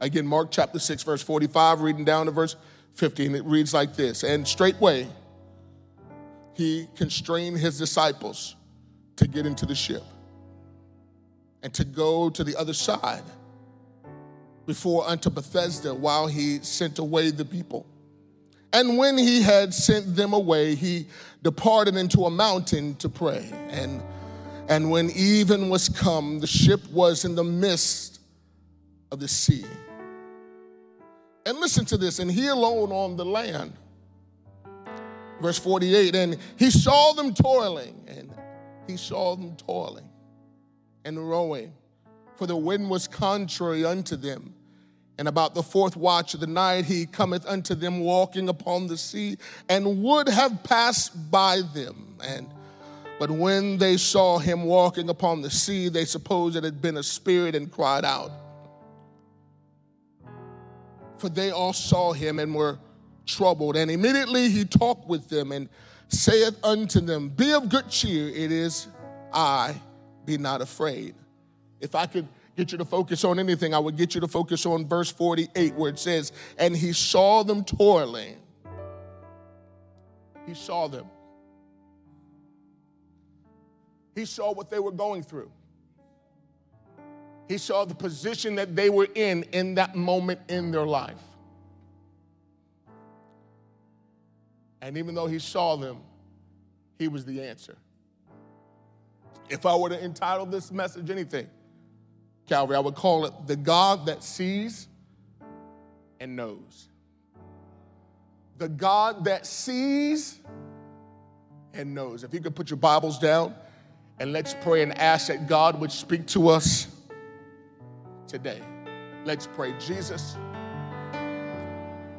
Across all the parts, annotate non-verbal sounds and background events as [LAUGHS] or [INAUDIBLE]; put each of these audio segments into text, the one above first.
Again, Mark chapter 6, verse 45, reading down to verse 50, and it reads like this And straightway he constrained his disciples to get into the ship and to go to the other side before unto Bethsaida while he sent away the people. And when he had sent them away, he departed into a mountain to pray. And, and when even was come, the ship was in the midst of the sea and listen to this, and he alone on the land. Verse 48, and he saw them toiling, and he saw them toiling and rowing, for the wind was contrary unto them. And about the fourth watch of the night, he cometh unto them walking upon the sea, and would have passed by them. And but when they saw him walking upon the sea, they supposed it had been a spirit and cried out for they all saw him and were troubled. And immediately he talked with them and saith unto them, Be of good cheer, it is I, be not afraid. If I could get you to focus on anything, I would get you to focus on verse 48, where it says, And he saw them toiling. He saw them. He saw what they were going through. He saw the position that they were in in that moment in their life. And even though he saw them, he was the answer. If I were to entitle this message anything, Calvary, I would call it The God That Sees and Knows. The God that sees and knows. If you could put your Bibles down and let's pray and ask that God would speak to us today. Let's pray. Jesus,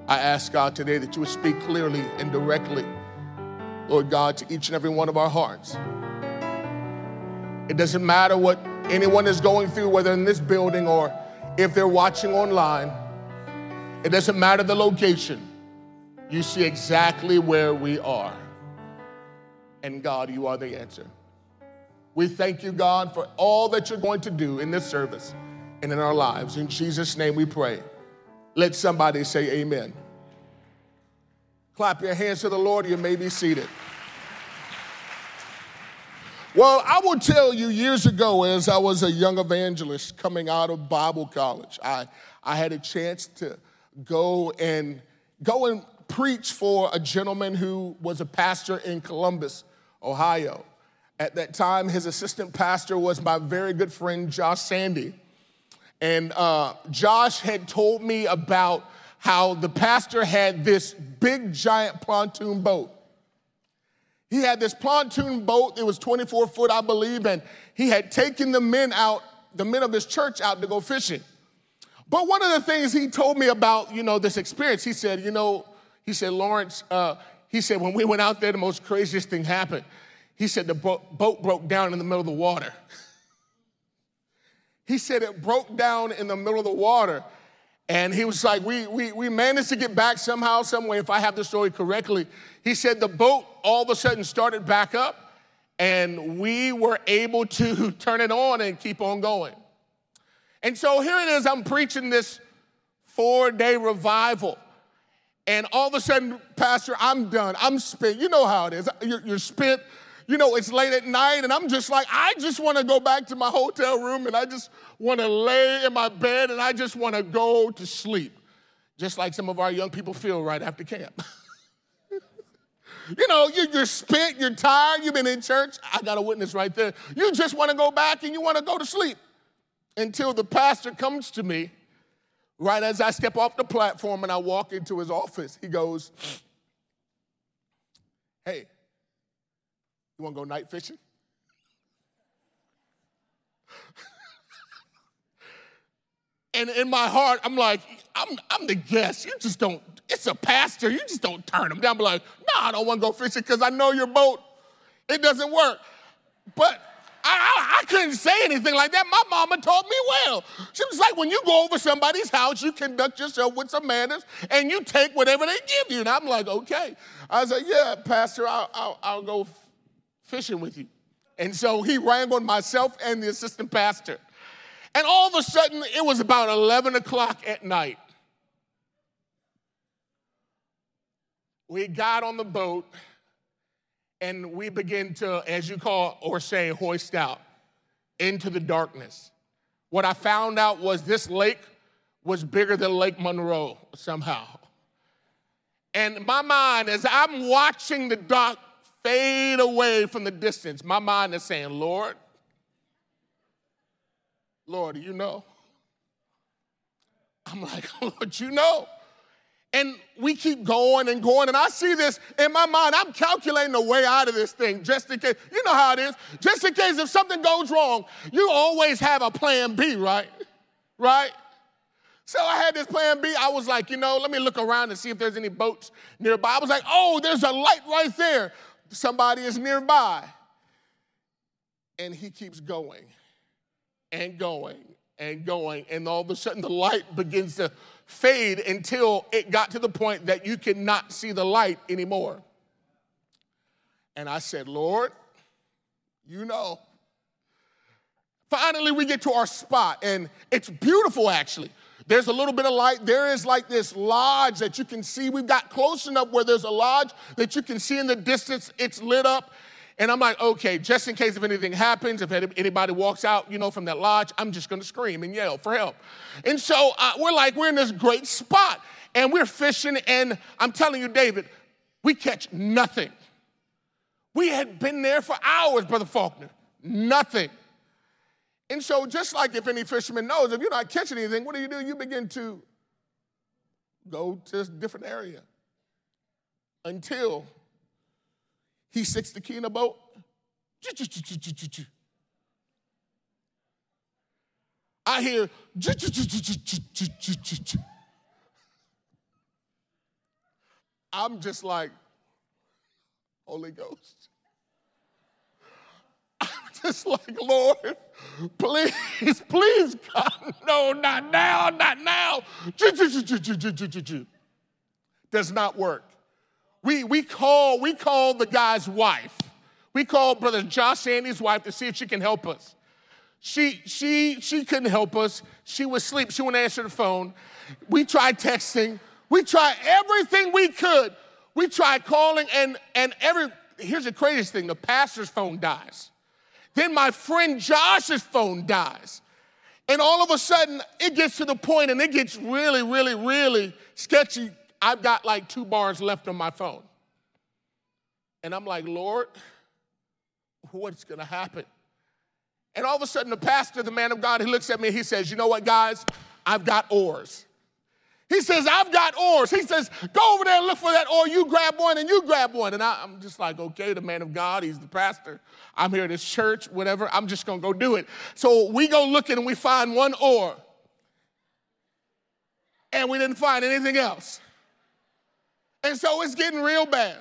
I ask God today that you would speak clearly and directly, Lord God, to each and every one of our hearts. It doesn't matter what anyone is going through, whether in this building or if they're watching online. It doesn't matter the location. You see exactly where we are. And God, you are the answer. We thank you, God, for all that you're going to do in this service and in our lives. In Jesus' name we pray. Let somebody say amen. Clap your hands to the Lord. You may be seated. Well, I will tell you years ago, as I was a young evangelist coming out of Bible college, I, I had a chance to go and go and preach for a gentleman who was a pastor in Columbus, Ohio. At that time, his assistant pastor was my very good friend, Josh Sandy. And uh, Josh had told me about how the pastor had this big, giant pontoon boat. He had this pontoon boat, it was 24 foot, I believe, and he had taken the men out, the men of his church out to go fishing. But one of the things he told me about, you know, this experience, he said, you know, he said, Lawrence, uh, he said, when we went out there, the most craziest thing happened. He said the boat broke down in the middle of the water. [LAUGHS] He said it broke down in the middle of the water. And he was like, we, we, we managed to get back somehow, some way, if I have the story correctly. He said the boat all of a sudden started back up, and we were able to [LAUGHS] turn it on and keep on going. And so here it is, I'm preaching this four day revival. And all of a sudden, Pastor, I'm done. I'm spent. You know how it is. You're, you're spent you know, it's late at night and I'm just like, I just want to go back to my hotel room and I just want to lay in my bed and I just want to go to sleep. Just like some of our young people feel right after camp. [LAUGHS] you know, you're spent, you're tired, you've been in church. I got a witness right there. You just want to go back and you want to go to sleep until the pastor comes to me right as I step off the platform and I walk into his office. He goes, Hey, you want to go night fishing? and in my heart, I'm like, I'm, I'm the guest. You just don't, it's a pastor. You just don't turn them down. I'm like, no, I don't want to go fishing because I know your boat, it doesn't work. But I, I, I, couldn't say anything like that. My mama taught me well. She was like, when you go over somebody's house, you conduct yourself with some manners and you take whatever they give you. And I'm like, okay. I was like, yeah, Pastor, I'll, I'll, I'll go fishing with you. And so he wrangled myself and the assistant pastor. And all of a sudden, it was about 11 o'clock at night. We got on the boat and we begin to, as you call or say, hoist out into the darkness. What I found out was this lake was bigger than Lake Monroe somehow. And my mind, as I'm watching the dark fade away from the distance, my mind is saying, Lord, Lord, you know? I'm like, [LAUGHS] Lord, you know? And we keep going and going. And I see this in my mind. I'm calculating a way out of this thing just in case. You know how it is. Just in case if something goes wrong, you always have a plan B, right? Right? So I had this plan B. I was like, you know, let me look around and see if there's any boats nearby. I was like, oh, there's a light right there. Somebody is nearby. And he keeps going and going and going. And all of a sudden, the light begins to fade until it got to the point that you cannot see the light anymore. And I said, Lord, you know. Finally, we get to our spot, and it's beautiful actually. There's a little bit of light. There is like this lodge that you can see. We've got close enough where there's a lodge that you can see in the distance. It's lit up. And I'm like, okay, just in case if anything happens, if anybody walks out, you know, from that lodge, I'm just gonna scream and yell for help. And so uh, we're like, we're in this great spot and we're fishing, and I'm telling you, David, we catch nothing. We had been there for hours, Brother Faulkner, nothing. And so, just like if any fisherman knows, if you're not catching anything, what do you do? You begin to go to a different area until he sits the key in the boat. I hear. I'm just like, Holy Ghost. Just like, Lord, please, please, God, no, not now, not now. Does not work. We, we, call, we call the guy's wife. We called Brother Josh Sandy's wife to see if she can help us. She, she, she couldn't help us. She was asleep. She wouldn't answer the phone. We tried texting. We tried everything we could. We tried calling, and, and every, here's the craziest thing the pastor's phone dies. Then my friend Josh's phone dies. And all of a sudden, it gets to the point and it gets really, really, really sketchy I've got like two bars left on my phone. And I'm like, Lord, what's gonna happen? And all of a sudden, the pastor, the man of God, he looks at me, he says, You know what, guys? I've got oars. He says, I've got oars. He says, Go over there and look for that oar. You grab one and you grab one. And I, am just like, Okay, the man of God, he's the pastor. I'm here at his church, whatever. I'm just gonna go do it. So we go looking and we find one oar. And we didn't find anything else. And so it's getting real bad.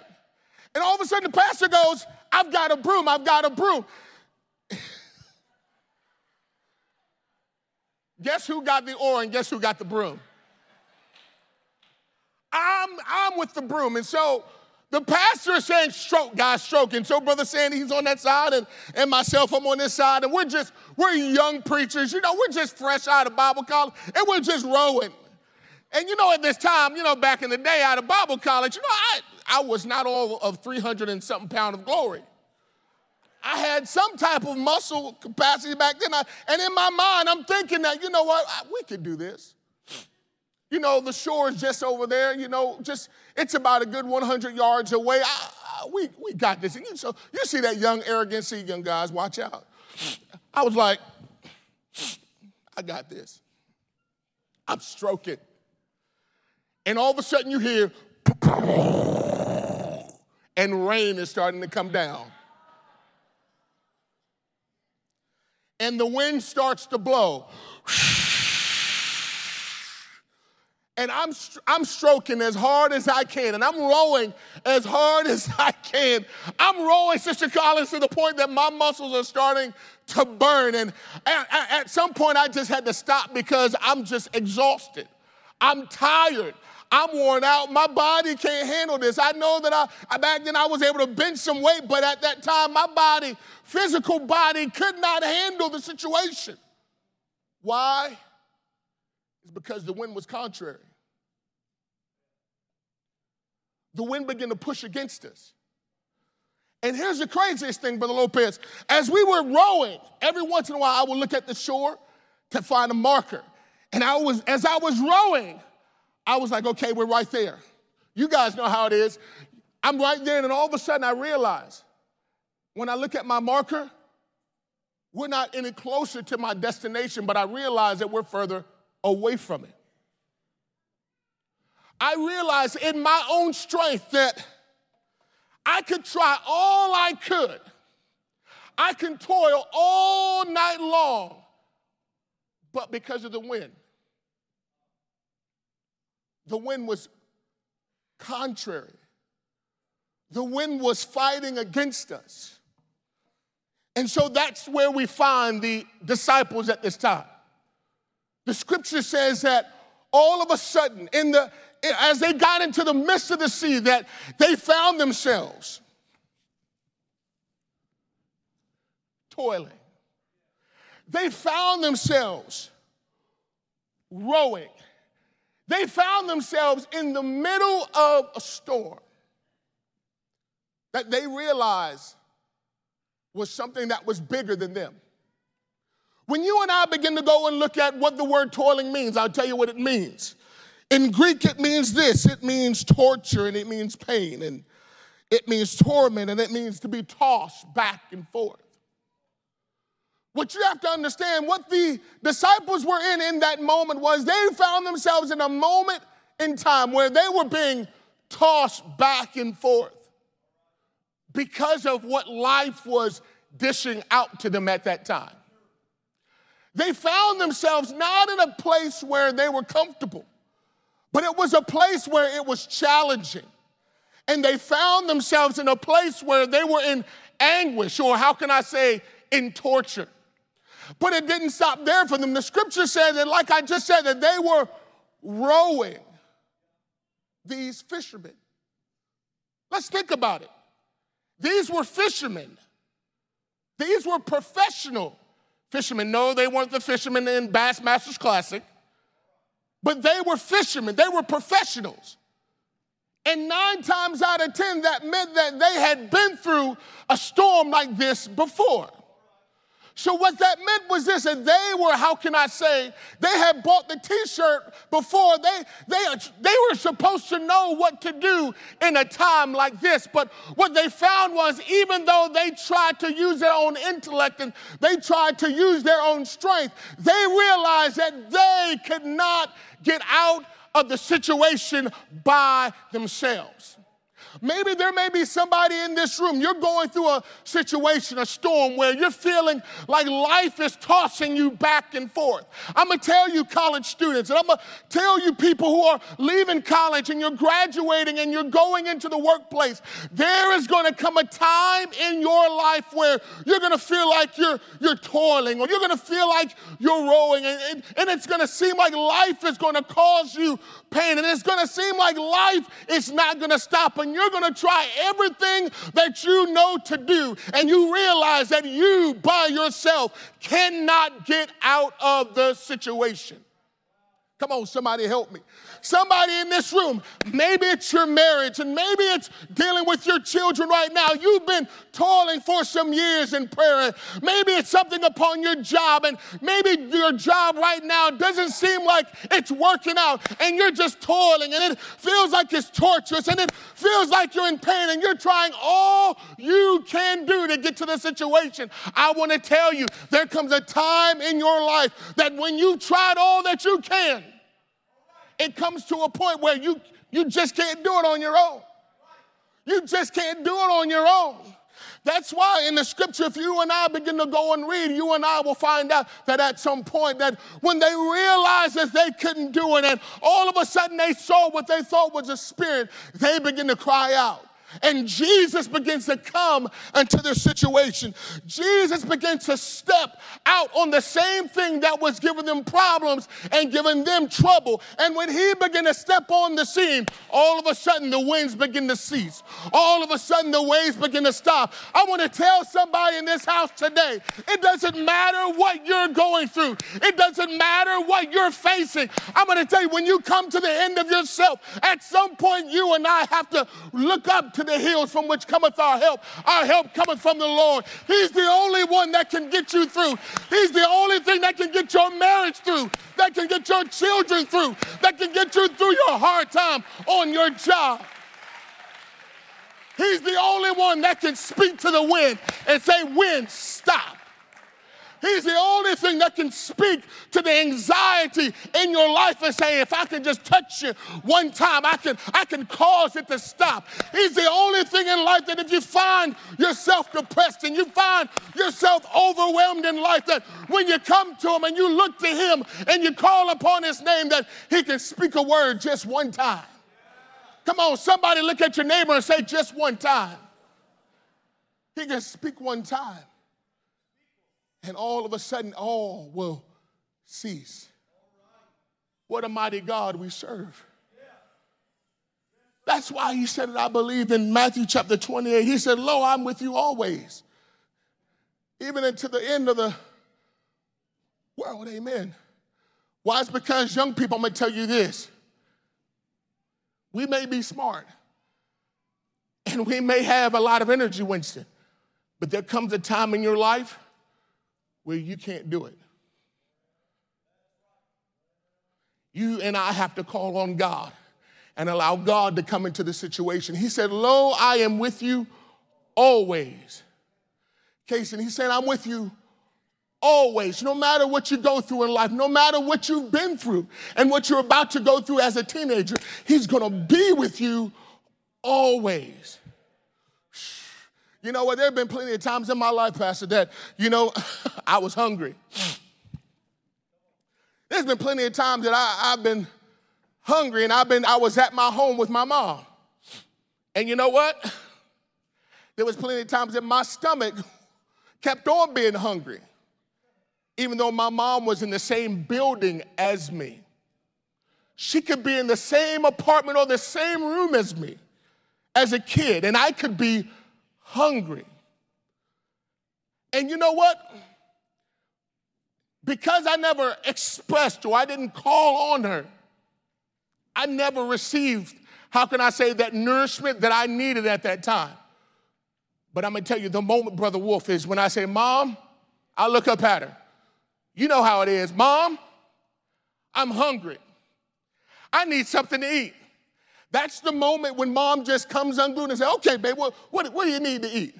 And all of a sudden the pastor goes, I've got a broom, I've got a broom. [LAUGHS] guess who got the oar and guess who got the broom? I'm, I'm with the broom. And so the pastor is saying, stroke, guys, stroke. And so Brother Sandy, he's on that side, and, and myself, I'm on this side. And we're just, we're young preachers. You know, we're just fresh out of Bible college, and we're just rowing. And you know, at this time, you know, back in the day out of Bible college, you know, I, I was not all of 300 and something pound of glory. I had some type of muscle capacity back then. I, and in my mind, I'm thinking that, you know what, I, we could do this. You know, the shore is just over there, you know, just, it's about a good 100 yards away. I, we, we got this. You, so you see that young arrogancy, young guys, watch out. I was like, I got this. I'm stroking. And all of a sudden you hear, and rain is starting to come down. And the wind starts to blow. And I'm, I'm stroking as hard as I can, and I'm rowing as hard as [LAUGHS] I can. I'm rowing, Sister Collins, to the point that my muscles are starting to burn. And at, at some point, I just had to stop because I'm just exhausted. I'm tired. I'm worn out. My body can't handle this. I know that I, back then I was able to bench some weight, but at that time, my body, physical body, could not handle the situation. Why? It's because the wind was contrary. The wind began to push against us. And here's the craziest thing, Brother Lopez. As we were rowing, every once in a while I would look at the shore to find a marker. And I was, as I was rowing, I was like, okay, we're right there. You guys know how it is. I'm right there, and all of a sudden I realize when I look at my marker, we're not any closer to my destination, but I realize that we're further away from it. I realized in my own strength that I could try all I could. I can toil all night long, but because of the wind, the wind was contrary. The wind was fighting against us. And so that's where we find the disciples at this time. The scripture says that all of a sudden, in the, as they got into the midst of the sea, that they found themselves toiling. They found themselves rowing. They found themselves in the middle of a storm that they realized was something that was bigger than them. When you and I begin to go and look at what the word toiling means, I'll tell you what it means. In Greek, it means this it means torture and it means pain and it means torment and it means to be tossed back and forth. What you have to understand, what the disciples were in in that moment was they found themselves in a moment in time where they were being tossed back and forth because of what life was dishing out to them at that time. They found themselves not in a place where they were comfortable, but it was a place where it was challenging. And they found themselves in a place where they were in anguish, or how can I say, in torture. But it didn't stop there for them. The scripture said that, like I just said, that they were rowing these fishermen. Let's think about it. These were fishermen, these were professional fishermen. No, they weren't the fishermen in Bassmasters Classic, but they were fishermen, they were professionals. And nine times out of 10, that meant that they had been through a storm like this before. So what that meant was this, and they were, how can I say, they had bought the t-shirt before. They, they, they were supposed to know what to do in a time like this. But what they found was even though they tried to use their own intellect and they tried to use their own strength, they realized that they could not get out of the situation by themselves. Maybe there may be somebody in this room, you're going through a situation, a storm where you're feeling like life is tossing you back and forth. I'm gonna tell you, college students, and I'm gonna tell you, people who are leaving college and you're graduating and you're going into the workplace, there is gonna come a time in your life where you're gonna feel like you're, you're toiling or you're gonna feel like you're rowing, and, and, and it's gonna seem like life is gonna cause you pain, and it's gonna seem like life is not gonna stop, and you're going to try everything that you know to do, and you realize that you by yourself cannot get out of the situation. Come on, somebody help me. Somebody in this room, maybe it's your marriage and maybe it's dealing with your children right now. You've been toiling for some years in prayer. Maybe it's something upon your job and maybe your job right now doesn't seem like it's working out and you're just toiling and it feels like it's torturous and it feels like you're in pain and you're trying all you can do to get to the situation. I want to tell you, there comes a time in your life that when you've tried all that you can, it comes to a point where you, you just can't do it on your own. You just can't do it on your own. That's why in the scripture, if you and I begin to go and read, you and I will find out that at some point that when they realized that they couldn't do it, and all of a sudden they saw what they thought was a spirit, they begin to cry out. And Jesus begins to come into their situation. Jesus begins to step out on the same thing that was giving them problems and giving them trouble. And when he began to step on the scene, all of a sudden the winds begin to cease. All of a sudden the waves begin to stop. I want to tell somebody in this house today it doesn't matter what you're going through, it doesn't matter what you're facing. I'm going to tell you, when you come to the end of yourself, at some point you and I have to look up to the hills from which cometh our help. Our help cometh from the Lord. He's the only one that can get you through. He's the only thing that can get your marriage through, that can get your children through, that can get you through your hard time on your job. He's the only one that can speak to the wind and say, Wind, stop. He's the only thing that can speak to the anxiety in your life and say, if I can just touch you one time, I can, I can cause it to stop. He's the only thing in life that if you find yourself depressed and you find yourself overwhelmed in life, that when you come to him and you look to him and you call upon his name, that he can speak a word just one time. Come on, somebody look at your neighbor and say, just one time. He can speak one time and all of a sudden all will cease. What a mighty God we serve. That's why he said it, I believe, in Matthew chapter 28. He said, Lo, I'm with you always, even unto the end of the world. Amen. Why? It's because young people, I'm going to tell you this. We may be smart and we may have a lot of energy, Winston, but there comes a time in your life where you can't do it. You and I have to call on God and allow God to come into the situation. He said, Lo, I am with you always. Case, and he said, I'm with you always, no matter what you go through in life, no matter what you've been through and what you're about to go through as a teenager, he's gonna be with you always. You know what? There have been plenty of times in my life, Pastor, that, you know, [LAUGHS] I was hungry. There's been plenty of times that I, have been hungry and I've been, I was at my home with my mom. And you know what? There was plenty of times that my stomach [LAUGHS] kept on being hungry, even though my mom was in the same building as me. She could be in the same apartment or the same room as me as a kid, and I could be hungry. And you know what? Because I never expressed or I didn't call on her, I never received, how can I say, that nourishment that I needed at that time. But I'm gonna tell you, the moment, Brother Wolf, is when I say, Mom, I look up at her. You know how it is. Mom, I'm hungry. I need something to eat. That's the moment when mom just comes unglued and says, okay, babe, what, what, what do you need to eat?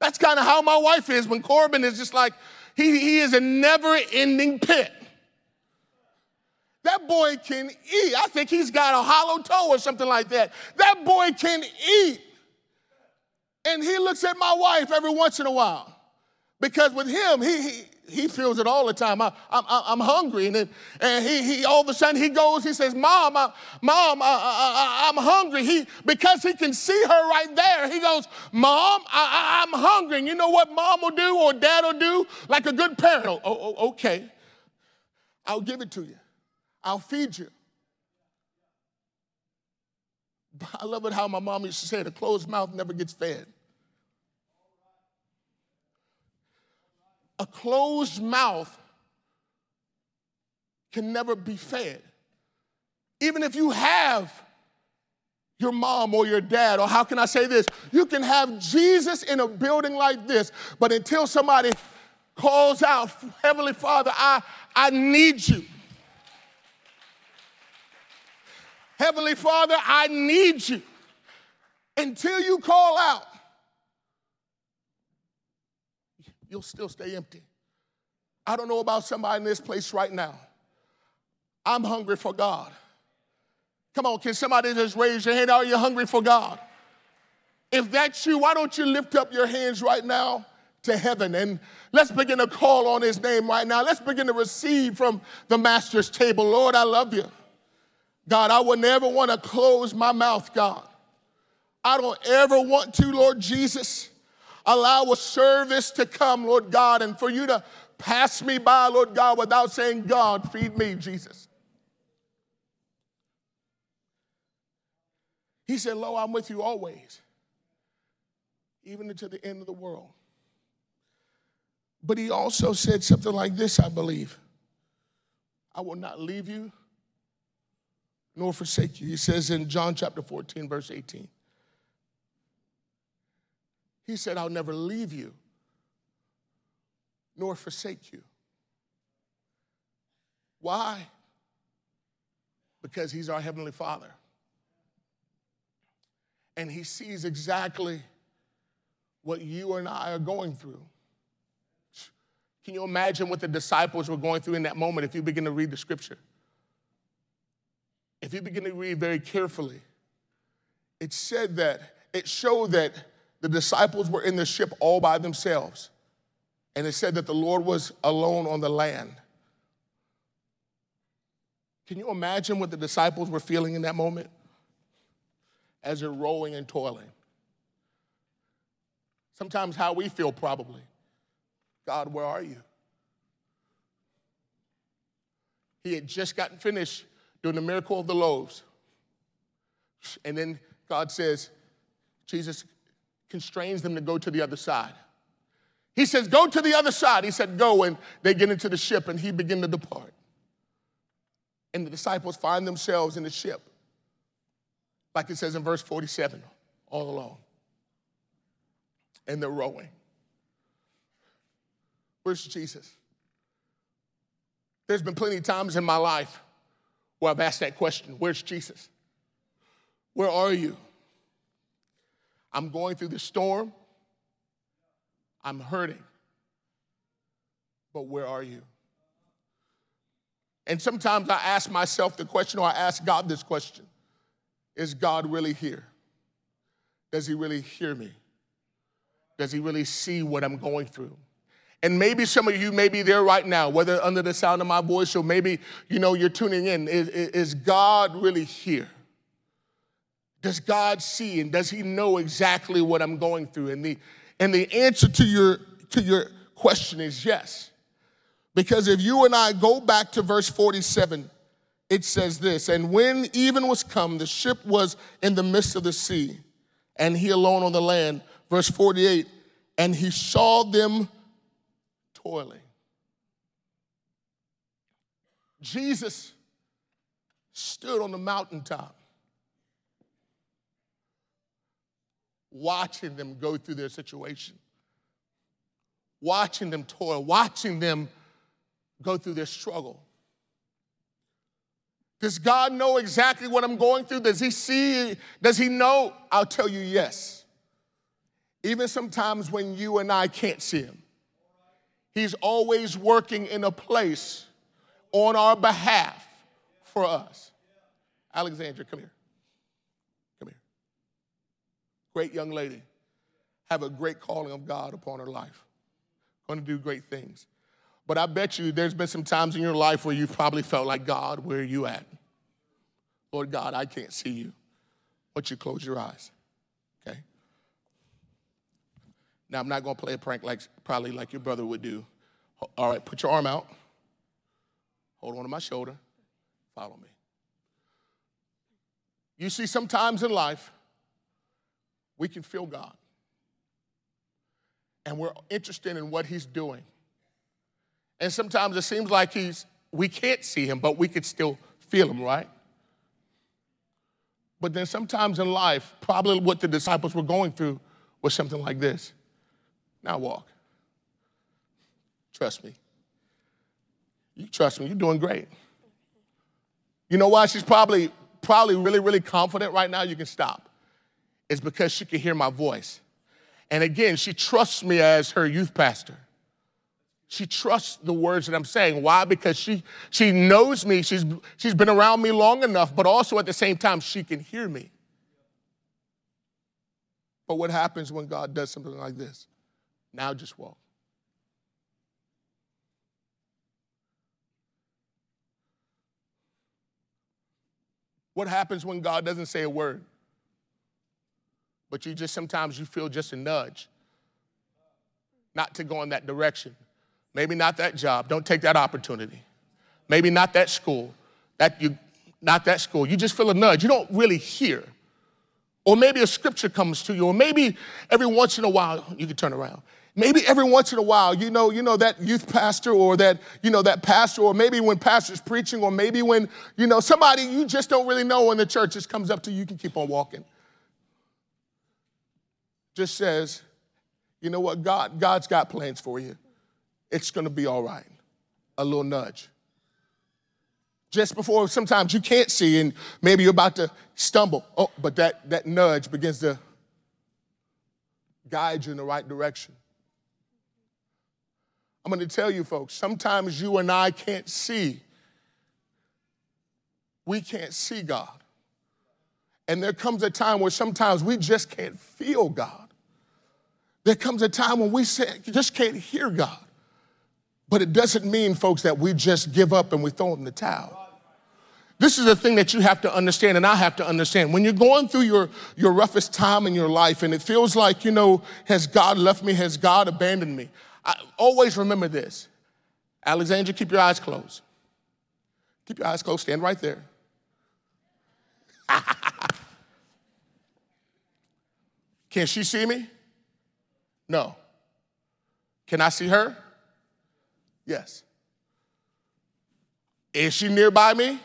That's kind of how my wife is when Corbin is just like, he, he is a never ending pit. That boy can eat. I think he's got a hollow toe or something like that. That boy can eat. And he looks at my wife every once in a while. Because with him, he, he, he feels it all the time. I, am I'm hungry. And, then, and he, he, all of a sudden he goes, he says, Mom, I, Mom, I, I'm hungry. He, because he can see her right there, he goes, Mom, I, am hungry. And you know what mom will do or dad will do? Like a good parent. Oh, oh, oh okay. I'll give it to you. I'll feed you. [LAUGHS] I love it how my mom used to say, a closed mouth never gets fed. A closed mouth can never be fed. Even if you have your mom or your dad, or how can I say this? You can have Jesus in a building like this, but until somebody calls out, Heavenly Father, I, I need you. Heavenly Father, I need you. Until you call out, you'll still stay empty. I don't know about somebody in this place right now. I'm hungry for God. Come on, can somebody just raise your hand? Are you hungry for God? If that's you, why don't you lift up your hands right now to heaven and let's begin to call on his name right now. Let's begin to receive from the master's table. Lord, I love you. God, I would never want to close my mouth, God. I don't ever want to, Lord Jesus, allow a service to come, Lord God, and for you to pass me by, Lord God, without saying, God, feed me, Jesus. He said, Lo, I'm with you always, even to the end of the world. But he also said something like this, I believe I will not leave you nor forsake you. He says in John chapter 14, verse 18. He said, I'll never leave you nor forsake you. Why? Because He's our Heavenly Father. And He sees exactly what you and I are going through. Can you imagine what the disciples were going through in that moment if you begin to read the scripture? If you begin to read very carefully, it said that, it showed that the disciples were in the ship all by themselves. And it said that the Lord was alone on the land. Can you imagine what the disciples were feeling in that moment as they're rowing and toiling? Sometimes how we feel, probably. God, where are you? He had just gotten finished doing the miracle of the loaves. And then God says, Jesus constrains them to go to the other side. He says, Go to the other side. He said, Go. And they get into the ship and he began to depart. And the disciples find themselves in the ship, like it says in verse 47, all alone. And they're rowing. Where's Jesus? There's been plenty of times in my life where I've asked that question Where's Jesus? Where are you? I'm going through the storm. I'm hurting. But where are you? And sometimes I ask myself the question, or I ask God this question Is God really here? Does He really hear me? Does He really see what I'm going through? And maybe some of you may be there right now, whether under the sound of my voice or maybe you know you're tuning in. Is, is God really here? Does God see and does He know exactly what I'm going through? And the and the answer to your, to your question is yes. Because if you and I go back to verse 47, it says this And when even was come, the ship was in the midst of the sea, and he alone on the land. Verse 48 And he saw them toiling. Jesus stood on the mountaintop watching them go through their situation, watching them toil, watching them go through their struggle. Does God know exactly what I'm going through? Does He see? Does He know? I'll tell you yes. Even sometimes when you and I can't see Him, He's always working in a place on our behalf for us. Alexandra, come here great young lady, have a great calling of God upon her life, going to do great things. But I bet you there's been some times in your life where you've probably felt like, God, where are you at? Lord God, I can't see you. But you close your eyes, okay? Now, I'm not to play a prank like probably like your brother would do. All right, put your arm out. Hold on to my shoulder. Follow me. You see, sometimes in life, we can feel God. And we're interested in what He's doing. And sometimes it seems like He's, we can't see Him, but we could still feel Him, right? But then sometimes in life, probably what the disciples were going through was something like this. Now walk. Trust me. You trust me, you're doing great. You know why she's probably probably really, really confident right now? You can stop is because she can hear my voice. And again, she trusts me as her youth pastor. She trusts the words that I'm saying. Why? Because she, she knows me. She's, she's been around me long enough, but also at the same time, she can hear me. But what happens when God does something like this? Now just walk. What happens when God doesn't say a word? But you just sometimes you feel just a nudge not to go in that direction. Maybe not that job. Don't take that opportunity. Maybe not that school. That you not that school. You just feel a nudge. You don't really hear. Or maybe a scripture comes to you, or maybe every once in a while you can turn around. Maybe every once in a while, you know, you know that youth pastor or that, you know, that pastor, or maybe when pastor's preaching, or maybe when, you know, somebody you just don't really know in the church just comes up to you, you can keep on walking. Just says, you know what, God, God's got plans for you. It's gonna be all right. A little nudge. Just before sometimes you can't see and maybe you're about to stumble. Oh, but that, that nudge begins to guide you in the right direction. I'm going to tell you, folks, sometimes you and I can't see. We can't see God. And there comes a time where sometimes we just can't feel God. There comes a time when we just can't hear God. But it doesn't mean, folks, that we just give up and we throw in the towel. This is the thing that you have to understand, and I have to understand. When you're going through your, your roughest time in your life, and it feels like, you know, has God left me? Has God abandoned me? I, always remember this. Alexandra, keep your eyes closed. Keep your eyes closed. Stand right there. [LAUGHS] Can she see me? No. Can I see her? Yes. Is she nearby me?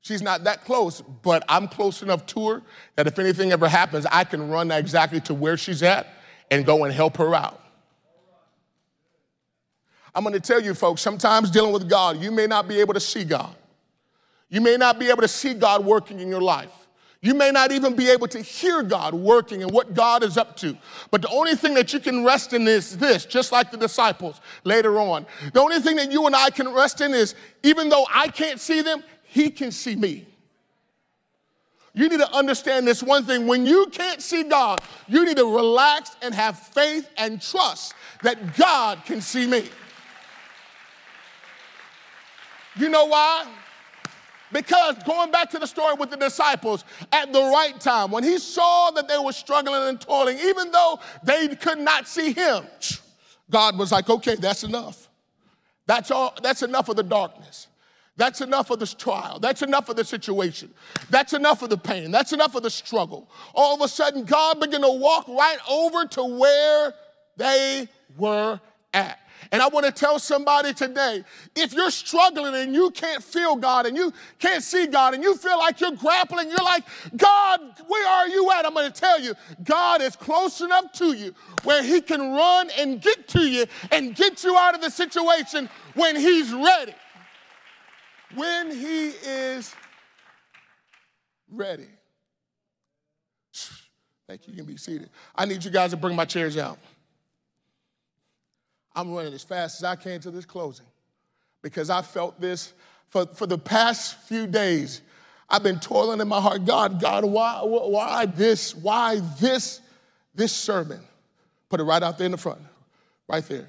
She's not that close, but I'm close enough to her that if anything ever happens, I can run exactly to where she's at and go and help her out. I'm going to tell you, folks, sometimes dealing with God, you may not be able to see God. You may not be able to see God working in your life. You may not even be able to hear God working and what God is up to. But the only thing that you can rest in is this, just like the disciples later on. The only thing that you and I can rest in is even though I can't see them, He can see me. You need to understand this one thing. When you can't see God, you need to relax and have faith and trust that God can see me. You know why? Because going back to the story with the disciples, at the right time, when he saw that they were struggling and toiling, even though they could not see him, God was like, okay, that's enough. That's all, that's enough of the darkness. That's enough of this trial. That's enough of the situation. That's enough of the pain. That's enough of the struggle. All of a sudden, God began to walk right over to where they were at. And I want to tell somebody today if you're struggling and you can't feel God and you can't see God and you feel like you're grappling, you're like, God, where are you at? I'm going to tell you, God is close enough to you where He can run and get to you and get you out of the situation when He's ready. When He is ready. Thank you. You can be seated. I need you guys to bring my chairs out. I'm running as fast as I can to this closing because I felt this for, for the past few days. I've been toiling in my heart, God, God, why, why this, why this, this sermon? Put it right out there in the front, right there.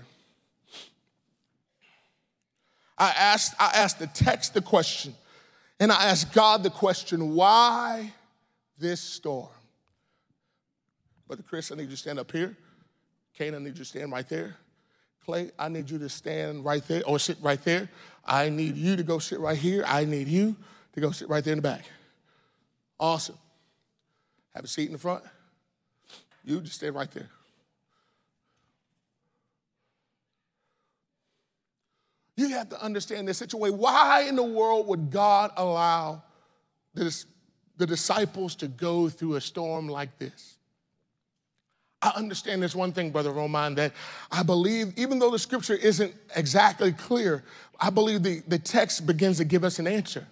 I asked, I asked the text the question, and I asked God the question, why this storm? Brother Chris, I need you to stand up here. Kane, I need you to stand right there. Clay, I need you to stand right there or sit right there. I need you to go sit right here. I need you to go sit right there in the back. Awesome. Have a seat in the front. You just stay right there. You have to understand this situation. Why in the world would God allow the, the disciples to go through a storm like this? I understand this one thing, Brother Roman, that I believe, even though the scripture isn't exactly clear, I believe the, the text begins to give us an answer.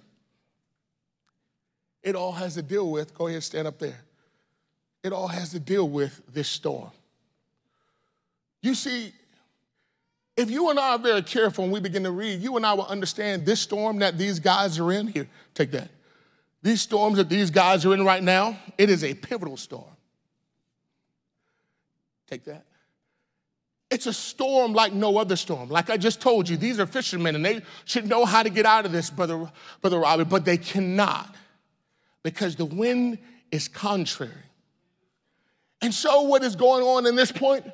It all has to deal with, go ahead, stand up there. It all has to deal with this storm. You see, if you and I are very careful when we begin to read, you and I will understand this storm that these guys are in. Here, take that. These storms that these guys are in right now, it is a pivotal storm. Take that. It's a storm like no other storm. Like I just told you, these are fishermen and they should know how to get out of this, Brother, Brother Robbie, but they cannot because the wind is contrary. And so, what is going on in this point?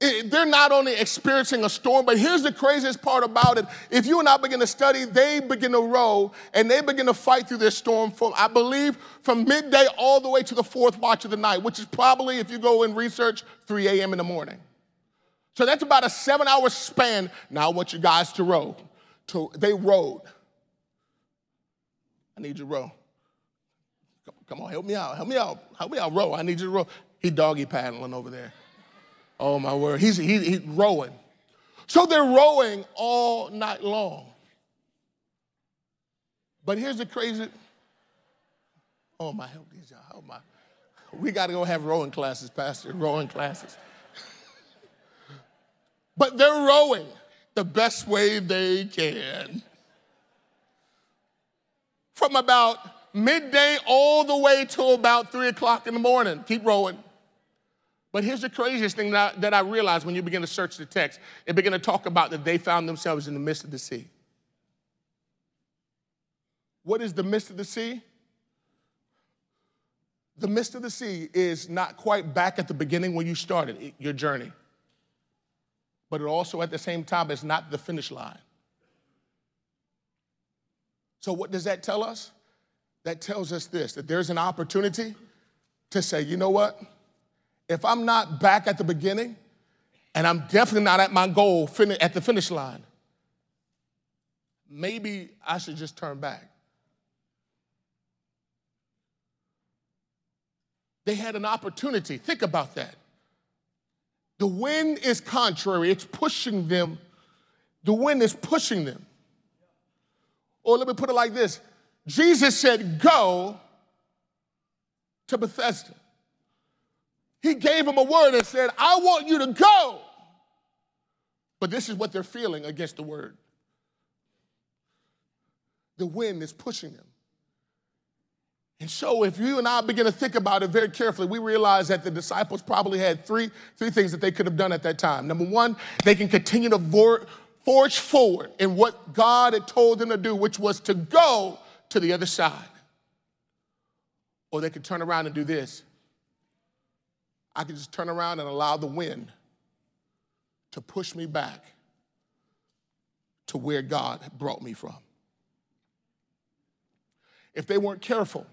It, they're not only experiencing a storm, but here's the craziest part about it. If you and I begin to study, they begin to row and they begin to fight through this storm from, I believe, from midday all the way to the fourth watch of the night, which is probably, if you go and research, 3 a.m. in the morning. So that's about a seven hour span. Now I want you guys to row. To, they rowed. I need you to row. Come on, help me out. Help me out. Help me out, row. I need you to row. He doggy paddling over there. Oh my word. He's, he, he's rowing. So they're rowing all night long. But here's the crazy. Oh my, help these y'all. Oh my. We got to go have rowing classes, Pastor. Rowing classes. [LAUGHS] but they're rowing the best way they can. From about midday all the way till about three o'clock in the morning. Keep rowing. But here's the craziest thing that I, that I realized when you begin to search the text. It began to talk about that they found themselves in the midst of the sea. What is the midst of the sea? The midst of the sea is not quite back at the beginning when you started your journey, but it also at the same time is not the finish line. So, what does that tell us? that tells us this that there's an opportunity to say, you know what? If I'm not back at the beginning, and I'm definitely not at my goal at the finish line, maybe I should just turn back. They had an opportunity. Think about that. The wind is contrary, it's pushing them. The wind is pushing them. Or let me put it like this Jesus said, Go to Bethesda. He gave him a word and said, I want you to go. But this is what they're feeling against the word. The wind is pushing them. And so, if you and I begin to think about it very carefully, we realize that the disciples probably had three, three things that they could have done at that time. Number one, they can continue to forge forward in what God had told them to do, which was to go to the other side. Or they could turn around and do this. I can just turn around and allow the wind to push me back to where God brought me from. If they weren't careful,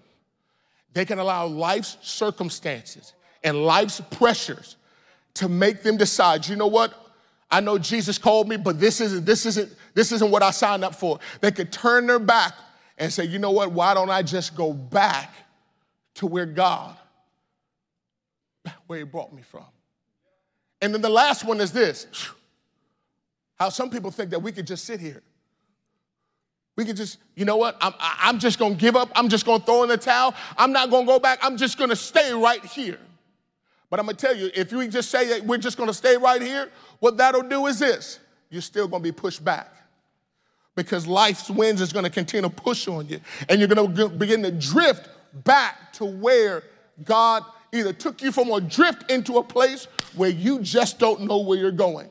they can allow life's circumstances and life's pressures to make them decide, you know what? I know Jesus called me, but this isn't, this isn't, this isn't what I signed up for. They could turn their back and say, you know what, why don't I just go back to where God, [SNIFFS] where He brought me from? And then the last one is this. [SNIFFS] How some people think that we could just sit here. We could just, you know what, I'm, I'm just gonna give up, I'm just gonna throw in the towel, I'm not gonna go back, I'm just gonna stay right here. But I'm gonna tell you, if you just say that we're just gonna stay right here, what that'll do is this. You're still gonna be pushed back. Because life's winds is going to continue to push on you. And you're going to begin to drift back to where God either took you from a drift into a place where you just don't know where you're going.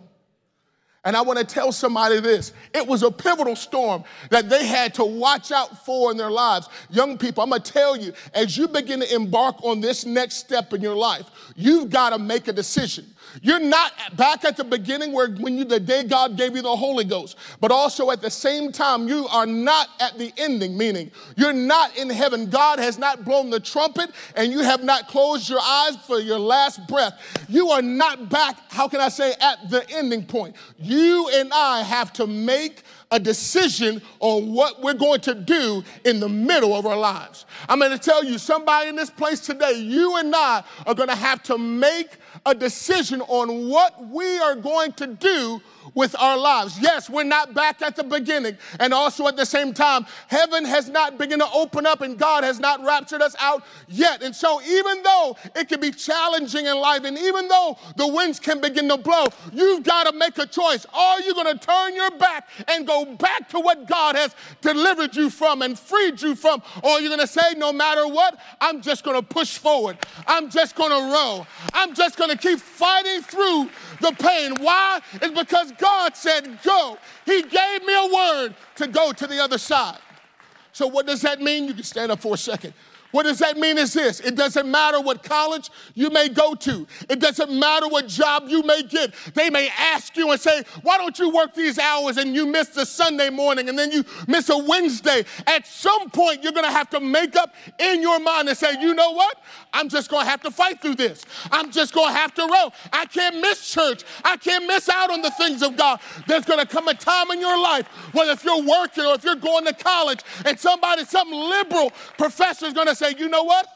And I want to tell somebody this. It was a pivotal storm that they had to watch out for in their lives. Young people, I'm going to tell you, as you begin to embark on this next step in your life, you've got to make a decision. You're not back at the beginning where when you the day God gave you the Holy Ghost, but also at the same time you are not at the ending, meaning you're not in heaven. God has not blown the trumpet and you have not closed your eyes for your last breath. You are not back, how can I say, at the ending point. You and I have to make a decision on what we're going to do in the middle of our lives. I'm going to tell you, somebody in this place today, you and I are going to have to make a decision on what we are going to do with our lives. Yes, we're not back at the beginning. And also at the same time, heaven has not begun to open up and God has not raptured us out yet. And so, even though it can be challenging in life and even though the winds can begin to blow, you've got to make a choice. Are you going to turn your back and go back to what God has delivered you from and freed you from? Or are you're going to say, no matter what, I'm just going to push forward. I'm just going to row. I'm just going to keep fighting through the pain. Why? It's because God said, go. He gave me a word to go to the other side. So, what does that mean? You can stand up for a second. What does that mean is this it doesn't matter what college you may go to, it doesn't matter what job you may get. They may ask you and say, Why don't you work these hours and you miss the Sunday morning and then you miss a Wednesday? At some point, you're gonna have to make up in your mind and say, You know what? I'm just gonna have to fight through this. I'm just gonna have to row. I can't miss church. I can't miss out on the things of God. There's gonna come a time in your life, whether if you're working or if you're going to college, and somebody, some liberal professor is gonna say, you know what?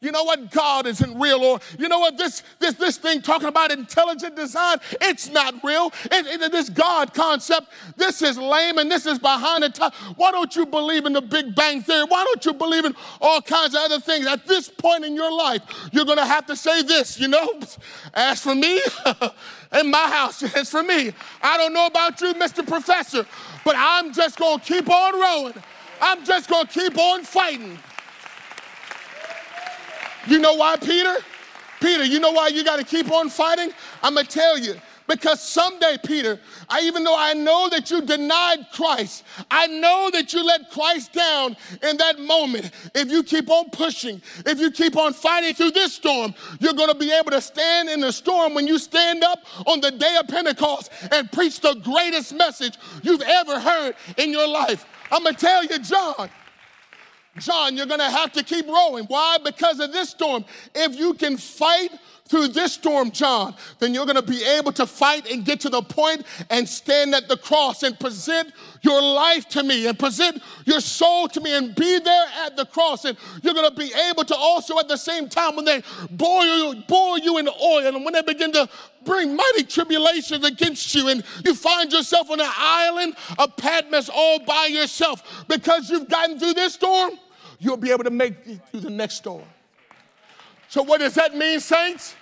You know what? God isn't real. Or you know what? This this this thing talking about intelligent design, it's not real. It, it, this God concept, this is lame and this is behind the time. Why don't you believe in the Big Bang Theory? Why don't you believe in all kinds of other things? At this point in your life, you're gonna have to say this, you know. [LAUGHS] As for me, [LAUGHS] in my house, [LAUGHS] it's for me. I don't know about you, Mr. Professor, but I'm just gonna keep on rowing. I'm just gonna keep on fighting. You know why, Peter? Peter, you know why you got to keep on fighting? I'm going to tell you. Because someday, Peter, I, even though I know that you denied Christ, I know that you let Christ down in that moment. If you keep on pushing, if you keep on fighting through this storm, you're going to be able to stand in the storm when you stand up on the day of Pentecost and preach the greatest message you've ever heard in your life. I'm going to tell you, John. John, you're going to have to keep rowing. Why? Because of this storm. If you can fight through this storm, John, then you're going to be able to fight and get to the point and stand at the cross and present your life to me and present your soul to me and be there at the cross. And you're going to be able to also, at the same time, when they boil you, boil you in oil and when they begin to bring mighty tribulations against you and you find yourself on an island of Patmos all by yourself because you've gotten through this storm you'll be able to make it through the next storm. So, what does that mean, saints?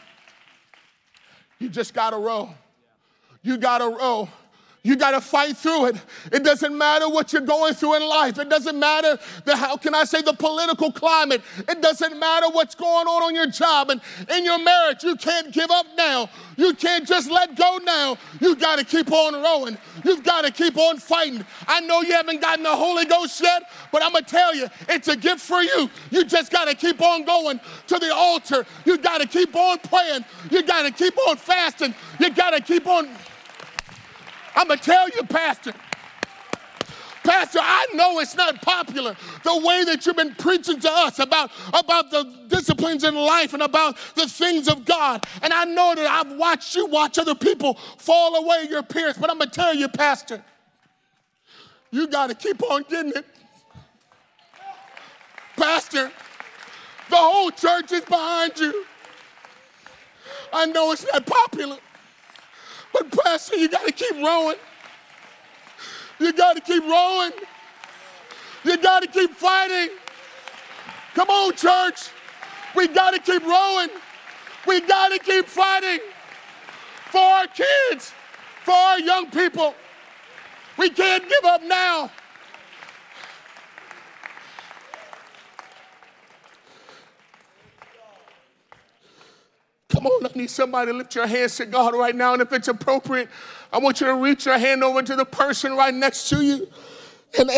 You just got to row. You got to row. You got to fight through it. It doesn't matter what you're going through in life. It doesn't matter the, how can I say, the political climate. It doesn't matter what's going on on your job and in your marriage. You can't give up now. You can't just let go now. You got to keep on rowing. You've got to keep on fighting. I know you haven't gotten the Holy Ghost yet, but I'm going to tell you, it's a gift for you. You just got to keep on going to the altar. You got to keep on praying. You got to keep on fasting. You got to keep on I'm going to tell you, Pastor. Pastor, I know it's not popular the way that you've been preaching to us about, about the disciplines in life and about the things of God. And I know that I've watched you watch other people fall away, your peers. But I'm going to tell you, Pastor, you got to keep on getting it. Pastor, the whole church is behind you. I know it's not popular. But, Pastor, you got to keep rowing. You got to keep rowing. You got to keep fighting. Come on, church. We got to keep rowing. We got to keep fighting for our kids, for our young people. We can't give up now. Come on, I need somebody to lift your hands to God right now. And if it's appropriate, I want you to reach your hand over to the person right next to you and,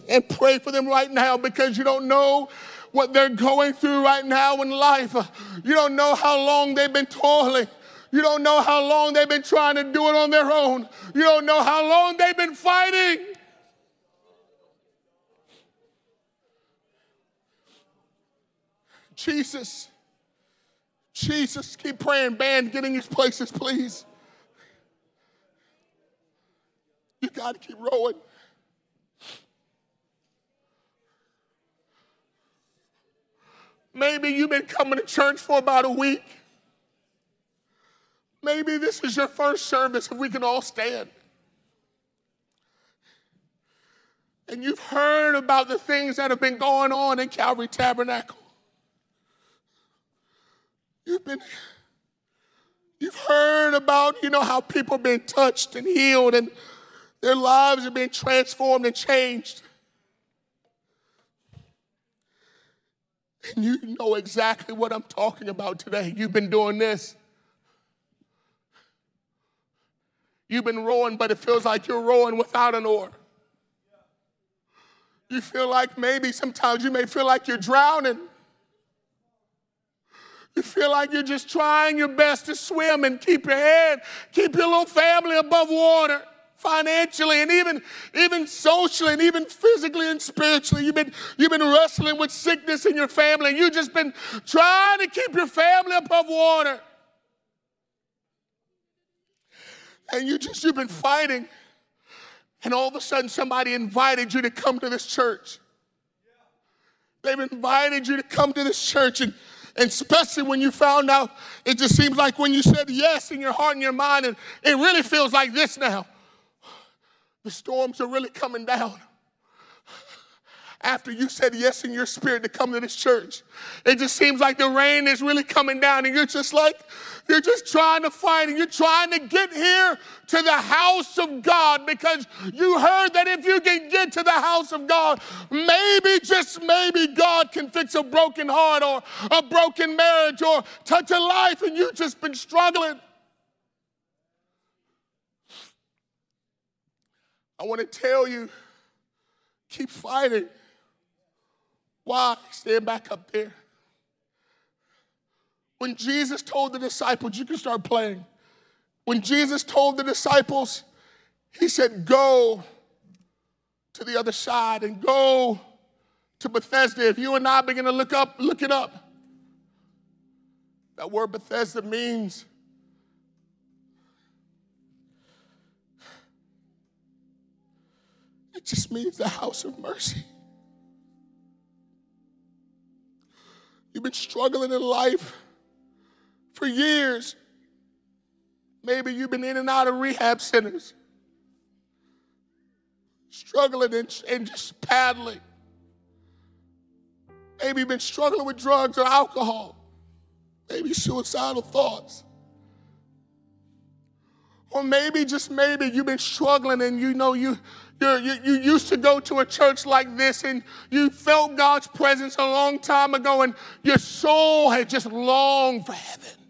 [LAUGHS] and pray for them right now because you don't know what they're going through right now in life. You don't know how long they've been toiling. You don't know how long they've been trying to do it on their own. You don't know how long they've been fighting. Jesus. Jesus, keep praying. Band, get in these places, please. You got to keep rowing. Maybe you've been coming to church for about a week. Maybe this is your first service and we can all stand. And you've heard about the things that have been going on in Calvary Tabernacle. You've been, you've heard about, you know, how people have been touched and healed and Their lives have been transformed and changed. And you know exactly what I'm talking about today. You've been doing this. You've been rowing, but it feels like you're rowing without an oar. You feel like maybe sometimes you may feel like you're drowning. You feel like you're just trying your best to swim and keep your head, keep your little family above water financially and even, even socially and even physically and spiritually. You've been, you've been wrestling with sickness in your family and you've just been trying to keep your family above water. And you just, you've been fighting. And all of a sudden, somebody invited you to come to this church. They've invited you to come to this church. And and especially when you found out, it just seems like when you said yes in your heart and your mind, and it really feels like this now. The storms are really coming down. After you said yes in your spirit to come to this church, it just seems like the rain is really coming down, and you're just like, you're just trying to fight and you're trying to get here to the house of God because you heard that if you can get to the house of God, maybe, just maybe, God can fix a broken heart or a broken marriage or touch a life and you've just been struggling. I want to tell you keep fighting. Why? Stand back up there. When Jesus told the disciples, you can start playing. When Jesus told the disciples, he said, Go to the other side and go to Bethesda. If you and I begin to look up, look it up. That word Bethesda means it just means the house of mercy. You've been struggling in life for years. Maybe you've been in and out of rehab centers, struggling and, and just paddling. Maybe you've been struggling with drugs or alcohol, maybe suicidal thoughts. Or maybe, just maybe, you've been struggling and you know you, you you used to go to a church like this and you felt God's presence a long time ago and your soul had just longed for heaven.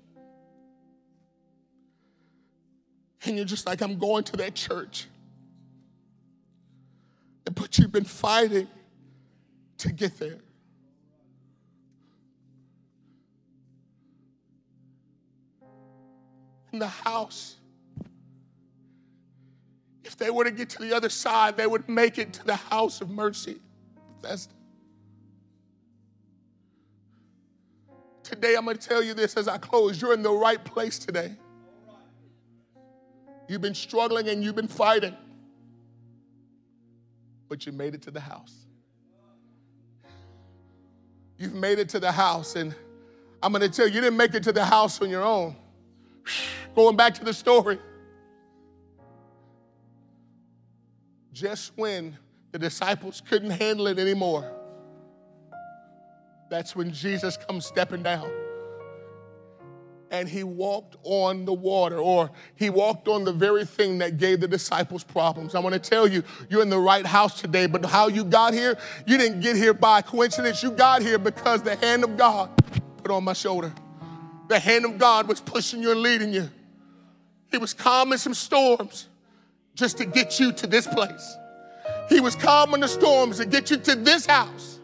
and you're just like, I'm going to that church. But you've been fighting to get there. In the house, if they were to get to the other side, they would make it to the house of mercy. Bethesda. Today, I'm going to tell you this as I close. You're in the right place today. You've been struggling and you've been fighting, but you made it to the house. You've made it to the house, and I'm going to tell you, you didn't make it to the house on your own. Going back to the story, just when the disciples couldn't handle it anymore, that's when Jesus comes stepping down and he walked on the water, or he walked on the very thing that gave the disciples problems. I want to tell you, you're in the right house today, but how you got here, you didn't get here by coincidence. You got here because the hand of God put on my shoulder. The hand of God was pushing you and leading you. He was calming some storms just to get you to this place. He was calming the storms to get you to this house.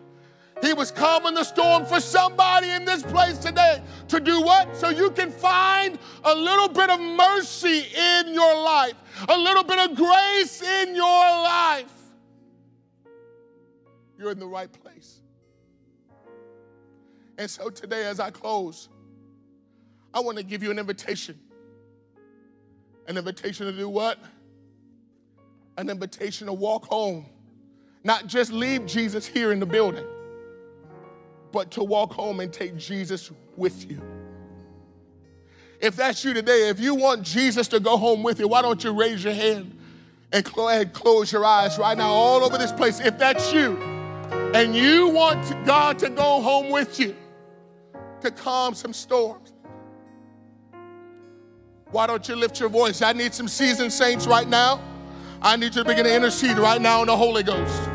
He was calming the storm for somebody in this place today to do what? So you can find a little bit of mercy in your life, a little bit of grace in your life. You're in the right place. And so today, as I close, I want to give you an invitation. An invitation to do what? An invitation to walk home. Not just leave Jesus here in the building but to walk home and take Jesus with you. If that's you today, if you want Jesus to go home with you, why don't you raise your hand and close your eyes right now all over this place? If that's you and you want God to go home with you to calm some storms, why don't you lift your voice? I need some seasoned saints right now. I need you to begin to intercede right now in the Holy Ghost.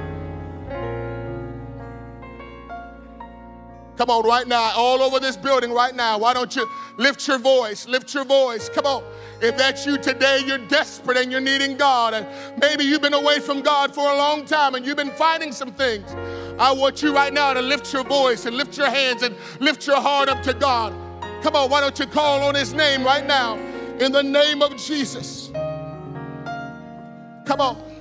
Come on, right now, all over this building right now. Why don't you lift your voice? Lift your voice. Come on. If that's you today, you're desperate and you're needing God. And maybe you've been away from God for a long time and you've been fighting some things. I want you right now to lift your voice and lift your hands and lift your heart up to God. Come on, why don't you call on His name right now in the name of Jesus? Come on.